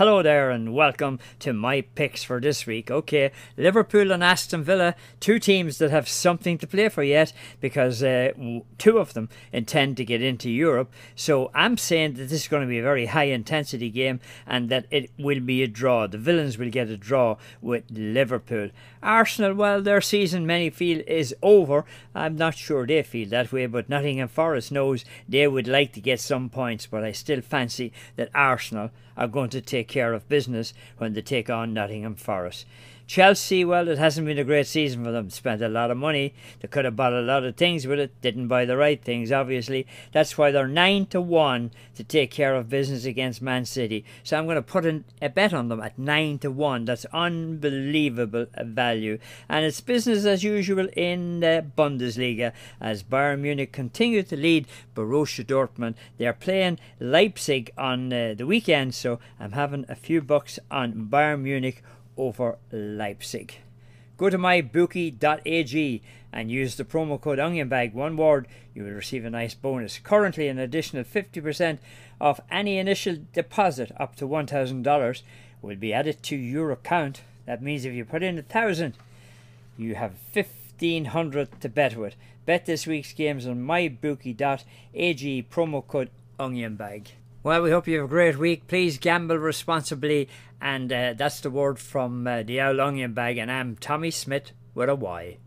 Hello there, and welcome to my picks for this week. Okay, Liverpool and Aston Villa, two teams that have something to play for yet because uh, two of them intend to get into Europe. So I'm saying that this is going to be a very high intensity game and that it will be a draw. The Villans will get a draw with Liverpool. Arsenal, well, their season many feel is over. I'm not sure they feel that way, but Nottingham Forest knows they would like to get some points, but I still fancy that Arsenal are going to take care of business when they take on Nottingham Forest. Chelsea, well, it hasn't been a great season for them. Spent a lot of money. They could have bought a lot of things with it. Didn't buy the right things, obviously. That's why they're nine to one to take care of business against Man City. So I'm going to put a bet on them at nine to one. That's unbelievable value, and it's business as usual in the Bundesliga as Bayern Munich continue to lead Borussia Dortmund. They are playing Leipzig on uh, the weekend, so I'm having a few bucks on Bayern Munich over Leipzig. Go to mybookie.ag and use the promo code ONIONBAG, one word, you will receive a nice bonus. Currently, an additional 50% of any initial deposit up to $1,000 will be added to your account. That means if you put in a thousand, you have 1500 to bet with. Bet this week's games on mybookie.ag, promo code ONIONBAG. Well, we hope you have a great week. Please gamble responsibly. And uh, that's the word from uh, the Auld Onion Bag. And I'm Tommy Smyth with a Y.